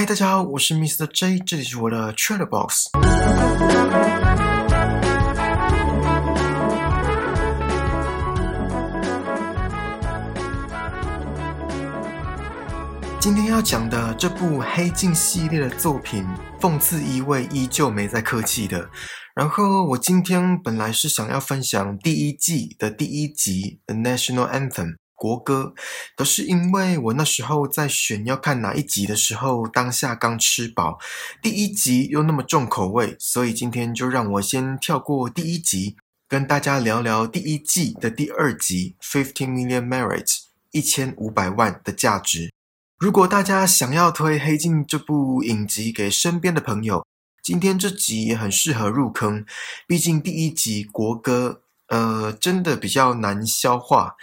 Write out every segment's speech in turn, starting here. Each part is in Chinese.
嗨，大家好，我是 Mr. J，这里是我的 Trailer Box。今天要讲的这部《黑镜》系列的作品，讽刺意味依旧没在客气的。然后我今天本来是想要分享第一季的第一集《The National Anthem》国歌，可是因为我那时候在选要看哪一集的时候，当下刚吃饱，第一集又那么重口味，所以今天就让我先跳过第一集，跟大家聊聊第一季的第二集《Fifteen Million Merits》一千五百万的价值。如果大家想要推《黑镜》这部影集给身边的朋友，今天这集也很适合入坑。毕竟第一集国歌，呃，真的比较难消化。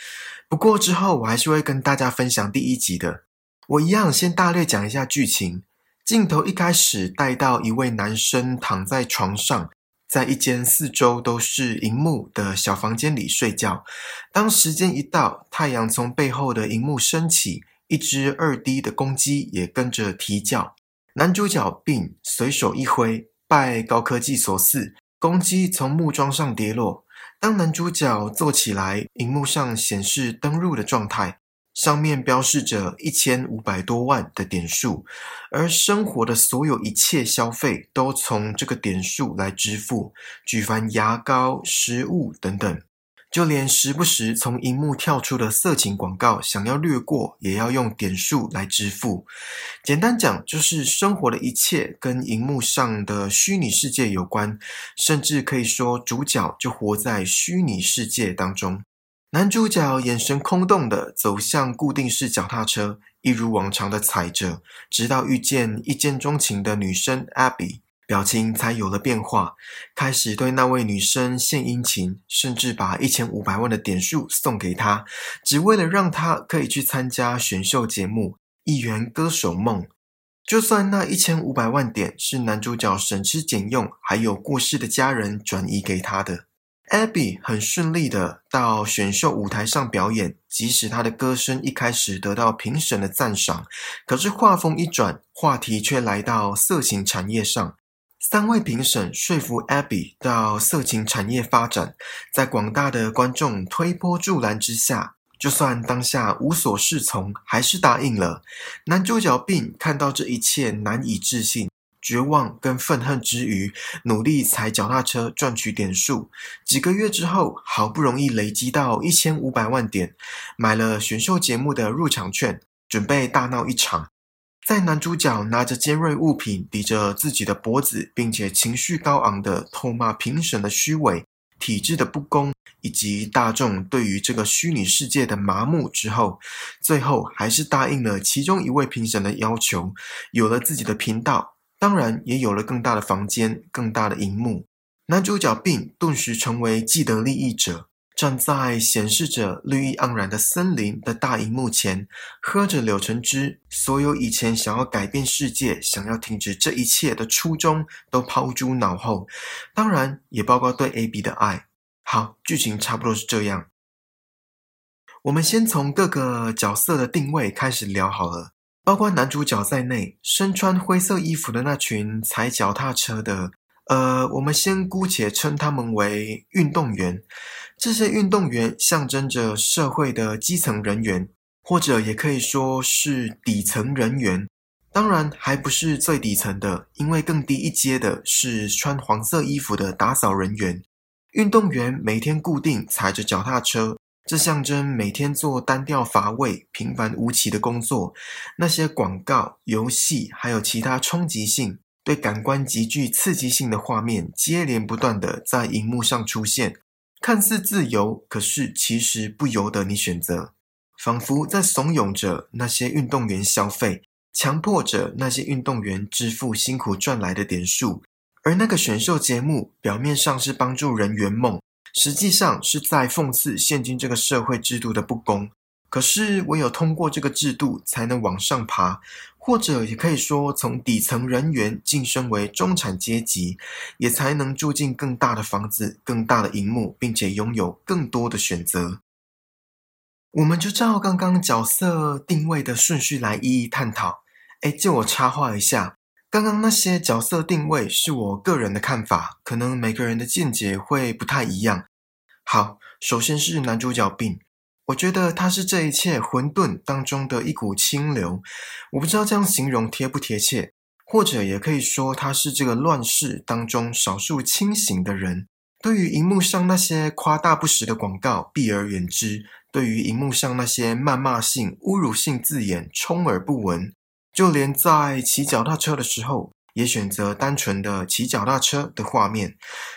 不过之后我还是会跟大家分享第一集的。我一样先大略讲一下剧情。镜头一开始带到一位男生躺在床上，在一间四周都是荧幕的小房间里睡觉。当时间一到，太阳从背后的荧幕升起。一只二 D 的公鸡也跟着啼叫，男主角并随手一挥，拜高科技所赐，公鸡从木桩上跌落。当男主角坐起来，荧幕上显示登录的状态，上面标示着一千五百多万的点数，而生活的所有一切消费都从这个点数来支付，举凡牙膏、食物等等。就连时不时从荧幕跳出的色情广告，想要略过，也要用点数来支付。简单讲，就是生活的一切跟荧幕上的虚拟世界有关，甚至可以说主角就活在虚拟世界当中。男主角眼神空洞的走向固定式脚踏车，一如往常的踩着，直到遇见一见钟情的女生 Abby。表情才有了变化，开始对那位女生献殷勤，甚至把一千五百万的点数送给她，只为了让她可以去参加选秀节目《一员歌手梦》。就算那一千五百万点是男主角省吃俭用，还有过世的家人转移给他的，Abby 很顺利的到选秀舞台上表演。即使她的歌声一开始得到评审的赞赏，可是话锋一转，话题却来到色情产业上。三位评审说服 Abby 到色情产业发展，在广大的观众推波助澜之下，就算当下无所适从，还是答应了。男主角 Ben 看到这一切难以置信，绝望跟愤恨之余，努力踩脚踏车赚取点数。几个月之后，好不容易累积到一千五百万点，买了选秀节目的入场券，准备大闹一场。在男主角拿着尖锐物品抵着自己的脖子，并且情绪高昂的痛骂评审的虚伪、体制的不公以及大众对于这个虚拟世界的麻木之后，最后还是答应了其中一位评审的要求，有了自己的频道，当然也有了更大的房间、更大的荧幕。男主角并顿时成为既得利益者。站在显示着绿意盎然的森林的大荧幕前，喝着柳橙汁，所有以前想要改变世界、想要停止这一切的初衷都抛诸脑后，当然也包括对 A B 的爱。好，剧情差不多是这样。我们先从各个角色的定位开始聊好了，包括男主角在内，身穿灰色衣服的那群踩脚踏车的。呃，我们先姑且称他们为运动员。这些运动员象征着社会的基层人员，或者也可以说是底层人员。当然，还不是最底层的，因为更低一阶的是穿黄色衣服的打扫人员。运动员每天固定踩着脚踏车，这象征每天做单调乏味、平凡无奇的工作。那些广告、游戏，还有其他冲击性。对感官极具刺激性的画面接连不断的在荧幕上出现，看似自由，可是其实不由得你选择，仿佛在怂恿着那些运动员消费，强迫着那些运动员支付辛苦赚来的点数。而那个选秀节目表面上是帮助人圆梦，实际上是在讽刺现今这个社会制度的不公。可是唯有通过这个制度，才能往上爬。或者也可以说，从底层人员晋升为中产阶级，也才能住进更大的房子、更大的荧幕，并且拥有更多的选择。我们就照刚刚角色定位的顺序来一一探讨。哎，借我插话一下，刚刚那些角色定位是我个人的看法，可能每个人的见解会不太一样。好，首先是男主角病，我觉得他是这一切混沌当中的一股清流，我不知道这样形容贴不贴切，或者也可以说他是这个乱世当中少数清醒的人。对于荧幕上那些夸大不实的广告，避而远之；对于荧幕上那些谩骂性、侮辱性字眼，充耳不闻。就连在骑脚踏车的时候，也选择单纯的骑脚踏车的画面。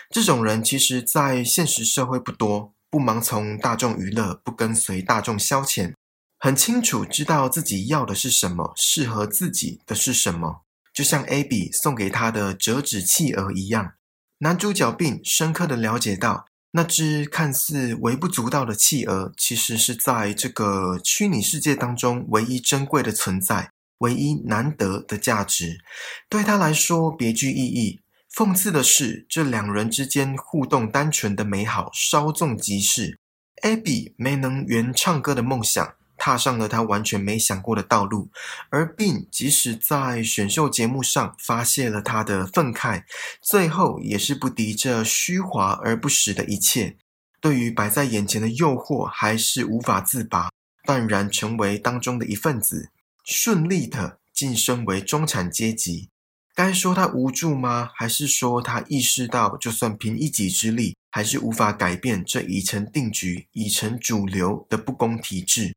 这种人其实，在现实社会不多，不盲从大众娱乐，不跟随大众消遣，很清楚知道自己要的是什么，适合自己的是什么。就像 Abby 送给他的折纸企鹅一样。男主角并深刻的了解到，那只看似微不足道的企鹅，其实是在这个虚拟世界当中唯一珍贵的存在，唯一难得的价值，对他来说别具意义。讽刺的是，这两人之间互动单纯的美好稍纵即逝，Abby 没能圆唱歌的梦想。踏上了他完全没想过的道路，而 Ben 即使在选秀节目上发泄了他的愤慨，最后也是不敌这虚华而不实的一切。对于摆在眼前的诱惑，还是无法自拔，断然成为当中的一份子，顺利的晋升为中产阶级。该说他无助吗？还是说他意识到，就算凭一己之力，还是无法改变这已成定局、已成主流的不公体制？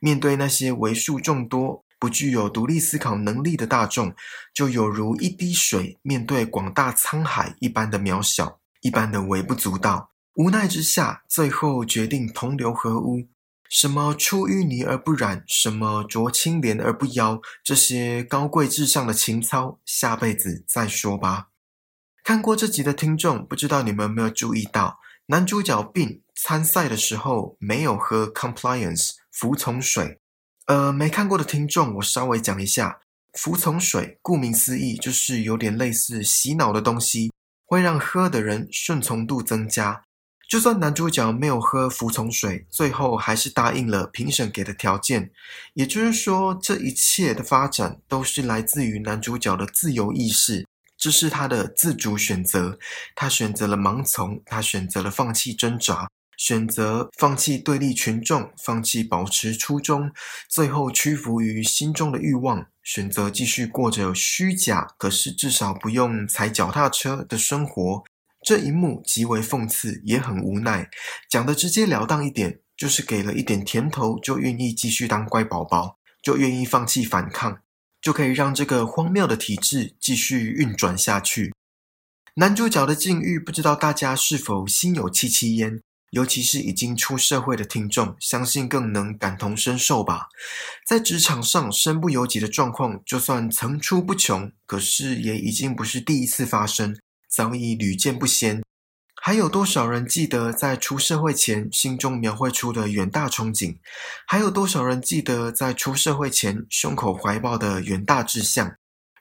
面对那些为数众多、不具有独立思考能力的大众，就有如一滴水面对广大沧海一般的渺小，一般的微不足道。无奈之下，最后决定同流合污。什么出淤泥而不染，什么濯清涟而不妖，这些高贵至上的情操，下辈子再说吧。看过这集的听众，不知道你们有没有注意到，男主角病参赛的时候没有喝 compliance。服从水，呃，没看过的听众，我稍微讲一下。服从水，顾名思义，就是有点类似洗脑的东西，会让喝的人顺从度增加。就算男主角没有喝服从水，最后还是答应了评审给的条件。也就是说，这一切的发展都是来自于男主角的自由意识，这是他的自主选择。他选择了盲从，他选择了放弃挣扎。选择放弃对立群众，放弃保持初衷，最后屈服于心中的欲望，选择继续过着虚假，可是至少不用踩脚踏车的生活。这一幕极为讽刺，也很无奈。讲的直截了当一点，就是给了一点甜头，就愿意继续当乖宝宝，就愿意放弃反抗，就可以让这个荒谬的体制继续运转下去。男主角的境遇，不知道大家是否心有戚戚焉。尤其是已经出社会的听众，相信更能感同身受吧。在职场上身不由己的状况，就算层出不穷，可是也已经不是第一次发生，早已屡见不鲜。还有多少人记得在出社会前心中描绘出的远大憧憬？还有多少人记得在出社会前胸口怀抱的远大志向？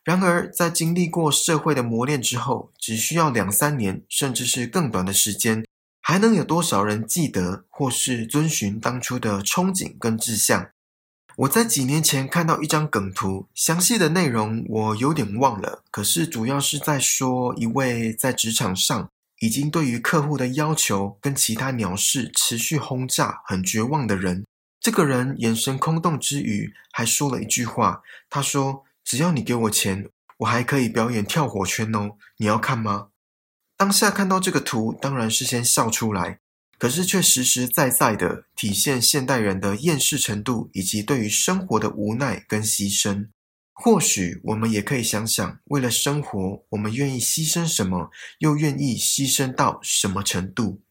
然而，在经历过社会的磨练之后，只需要两三年，甚至是更短的时间。还能有多少人记得或是遵循当初的憧憬跟志向？我在几年前看到一张梗图，详细的内容我有点忘了。可是主要是在说一位在职场上已经对于客户的要求跟其他鸟事持续轰炸很绝望的人。这个人眼神空洞之余，还说了一句话：“他说，只要你给我钱，我还可以表演跳火圈哦。你要看吗？”当下看到这个图，当然是先笑出来，可是却实实在在的体现现代人的厌世程度，以及对于生活的无奈跟牺牲。或许我们也可以想想，为了生活，我们愿意牺牲什么，又愿意牺牲到什么程度？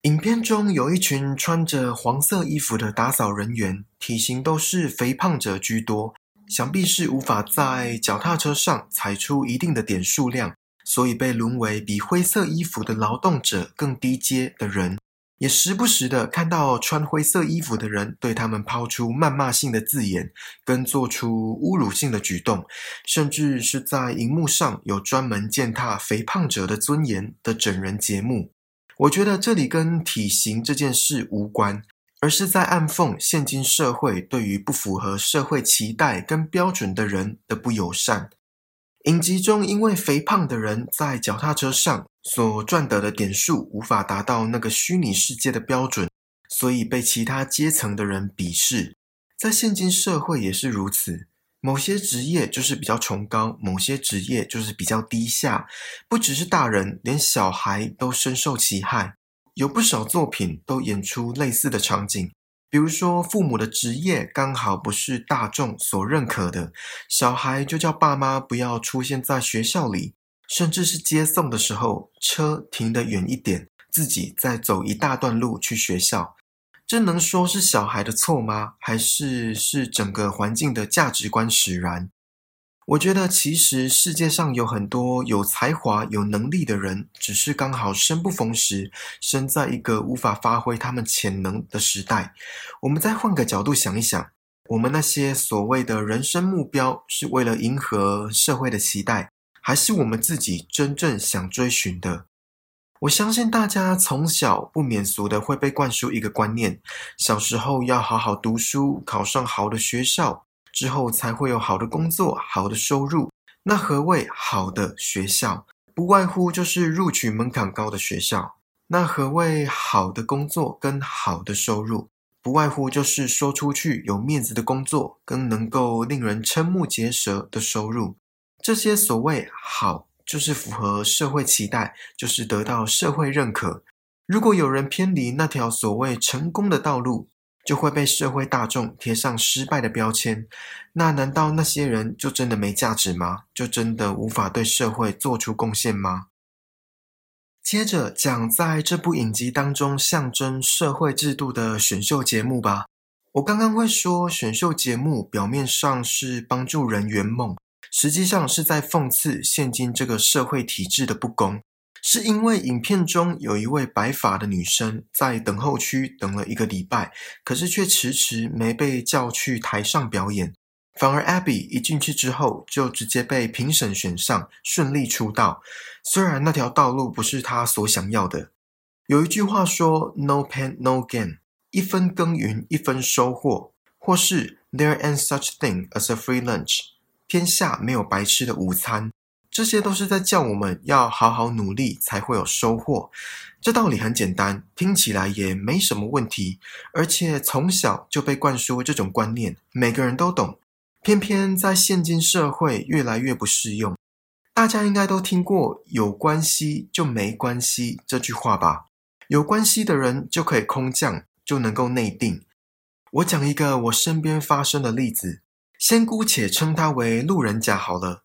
影片中有一群穿着黄色衣服的打扫人员，体型都是肥胖者居多，想必是无法在脚踏车上踩出一定的点数量。所以被沦为比灰色衣服的劳动者更低阶的人，也时不时的看到穿灰色衣服的人对他们抛出谩骂性的字眼，跟做出侮辱性的举动，甚至是在荧幕上有专门践踏肥胖者的尊严的整人节目。我觉得这里跟体型这件事无关，而是在暗讽现今社会对于不符合社会期待跟标准的人的不友善。影集中，因为肥胖的人在脚踏车上所赚得的点数无法达到那个虚拟世界的标准，所以被其他阶层的人鄙视。在现今社会也是如此，某些职业就是比较崇高，某些职业就是比较低下。不只是大人，连小孩都深受其害。有不少作品都演出类似的场景。比如说，父母的职业刚好不是大众所认可的，小孩就叫爸妈不要出现在学校里，甚至是接送的时候，车停得远一点，自己再走一大段路去学校。这能说是小孩的错吗？还是是整个环境的价值观使然？我觉得，其实世界上有很多有才华、有能力的人，只是刚好生不逢时，生在一个无法发挥他们潜能的时代。我们再换个角度想一想，我们那些所谓的人生目标，是为了迎合社会的期待，还是我们自己真正想追寻的？我相信大家从小不免俗的会被灌输一个观念：小时候要好好读书，考上好的学校。之后才会有好的工作、好的收入。那何谓好的学校？不外乎就是录取门槛高的学校。那何谓好的工作跟好的收入？不外乎就是说出去有面子的工作，跟能够令人瞠目结舌的收入。这些所谓好，就是符合社会期待，就是得到社会认可。如果有人偏离那条所谓成功的道路，就会被社会大众贴上失败的标签，那难道那些人就真的没价值吗？就真的无法对社会做出贡献吗？接着讲在这部影集当中象征社会制度的选秀节目吧。我刚刚会说选秀节目表面上是帮助人圆梦，实际上是在讽刺现今这个社会体制的不公。是因为影片中有一位白发的女生在等候区等了一个礼拜，可是却迟迟没被叫去台上表演，反而 Abby 一进去之后就直接被评审选上，顺利出道。虽然那条道路不是她所想要的，有一句话说 “No pain, no gain”，一分耕耘一分收获，或是 “There ain't such thing as a free lunch”，天下没有白吃的午餐。这些都是在叫我们要好好努力才会有收获。这道理很简单，听起来也没什么问题，而且从小就被灌输这种观念，每个人都懂。偏偏在现今社会越来越不适用。大家应该都听过“有关系就没关系”这句话吧？有关系的人就可以空降，就能够内定。我讲一个我身边发生的例子，先姑且称他为路人甲好了。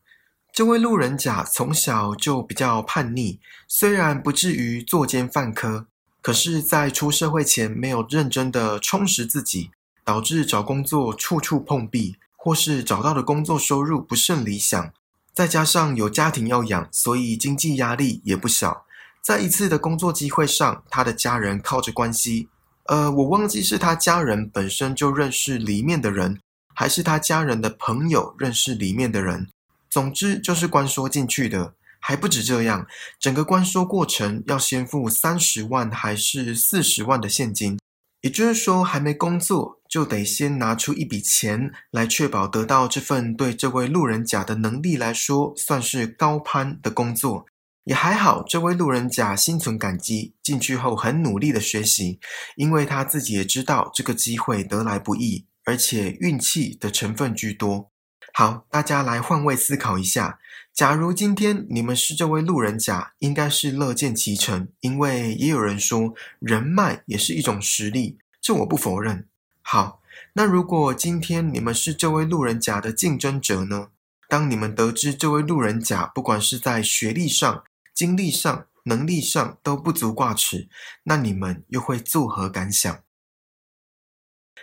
这位路人甲从小就比较叛逆，虽然不至于作奸犯科，可是，在出社会前没有认真的充实自己，导致找工作处处碰壁，或是找到的工作收入不甚理想。再加上有家庭要养，所以经济压力也不小。在一次的工作机会上，他的家人靠着关系，呃，我忘记是他家人本身就认识里面的人，还是他家人的朋友认识里面的人。总之就是关说进去的，还不止这样，整个关说过程要先付三十万还是四十万的现金，也就是说还没工作就得先拿出一笔钱来确保得到这份对这位路人甲的能力来说算是高攀的工作。也还好，这位路人甲心存感激，进去后很努力的学习，因为他自己也知道这个机会得来不易，而且运气的成分居多。好，大家来换位思考一下。假如今天你们是这位路人甲，应该是乐见其成，因为也有人说人脉也是一种实力，这我不否认。好，那如果今天你们是这位路人甲的竞争者呢？当你们得知这位路人甲不管是在学历上、经历上、能力上都不足挂齿，那你们又会作何感想？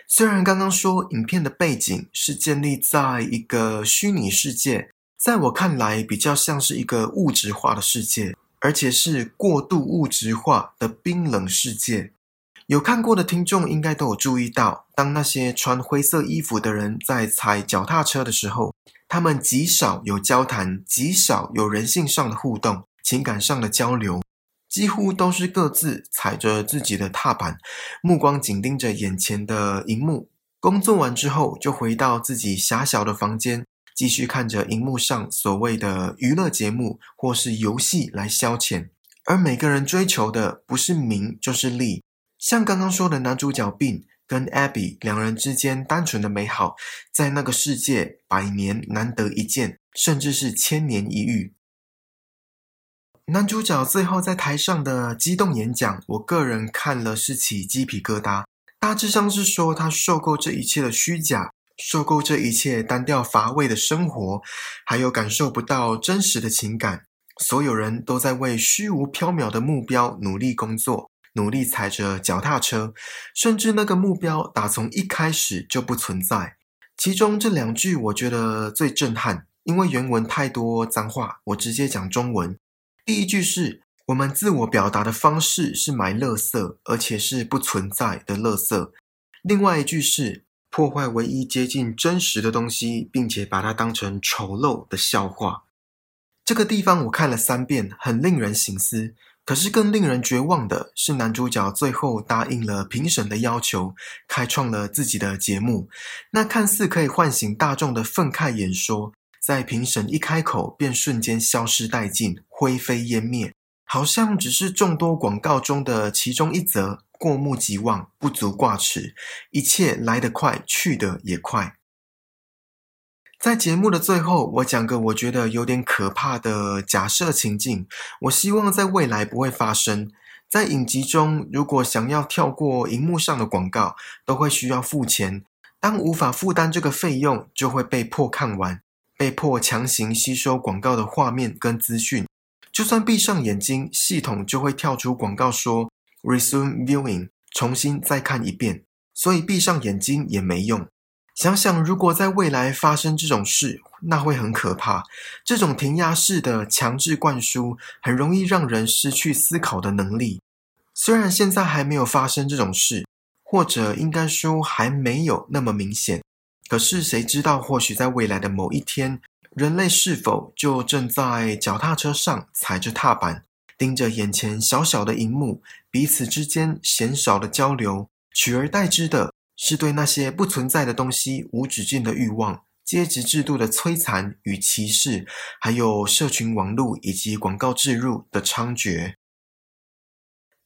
虽然刚刚说影片的背景是建立在一个虚拟世界，在我看来比较像是一个物质化的世界，而且是过度物质化的冰冷世界。有看过的听众应该都有注意到，当那些穿灰色衣服的人在踩脚踏车的时候，他们极少有交谈，极少有人性上的互动、情感上的交流。几乎都是各自踩着自己的踏板，目光紧盯着眼前的荧幕。工作完之后，就回到自己狭小的房间，继续看着荧幕上所谓的娱乐节目或是游戏来消遣。而每个人追求的不是名就是利，像刚刚说的男主角 Ben 跟 Abby 两人之间单纯的美好，在那个世界百年难得一见，甚至是千年一遇。男主角最后在台上的激动演讲，我个人看了是起鸡皮疙瘩。大致上是说，他受够这一切的虚假，受够这一切单调乏味的生活，还有感受不到真实的情感。所有人都在为虚无缥缈的目标努力工作，努力踩着脚踏车，甚至那个目标打从一开始就不存在。其中这两句我觉得最震撼，因为原文太多脏话，我直接讲中文。第一句是我们自我表达的方式是买乐色，而且是不存在的乐色。另外一句是破坏唯一接近真实的东西，并且把它当成丑陋的笑话。这个地方我看了三遍，很令人醒思。可是更令人绝望的是，男主角最后答应了评审的要求，开创了自己的节目。那看似可以唤醒大众的愤慨演说。在评审一开口，便瞬间消失殆尽，灰飞烟灭，好像只是众多广告中的其中一则，过目即忘，不足挂齿。一切来得快，去得也快。在节目的最后，我讲个我觉得有点可怕的假设情境，我希望在未来不会发生。在影集中，如果想要跳过荧幕上的广告，都会需要付钱。当无法负担这个费用，就会被迫看完。被迫强行吸收广告的画面跟资讯，就算闭上眼睛，系统就会跳出广告说 “resume viewing”，重新再看一遍。所以闭上眼睛也没用。想想如果在未来发生这种事，那会很可怕。这种填鸭式的强制灌输，很容易让人失去思考的能力。虽然现在还没有发生这种事，或者应该说还没有那么明显。可是谁知道，或许在未来的某一天，人类是否就正在脚踏车上踩着踏板，盯着眼前小小的荧幕，彼此之间鲜少的交流，取而代之的是对那些不存在的东西无止境的欲望、阶级制度的摧残与歧视，还有社群网络以及广告植入的猖獗。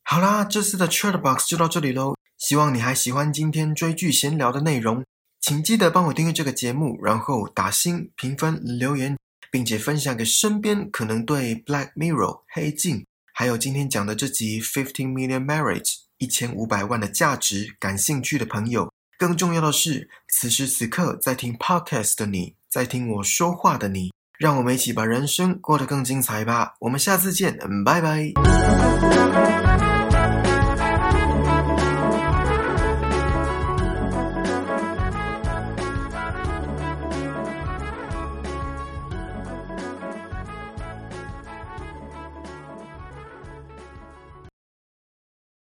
好啦，这次的 Chat Box 就到这里喽，希望你还喜欢今天追剧闲聊的内容。请记得帮我订阅这个节目，然后打星、评分、留言，并且分享给身边可能对《Black Mirror》黑镜，还有今天讲的这集《Fifteen Million Marriage》一千五百万的价值感兴趣的朋友。更重要的是，此时此刻在听 Podcast 的你，在听我说话的你，让我们一起把人生过得更精彩吧！我们下次见，拜拜。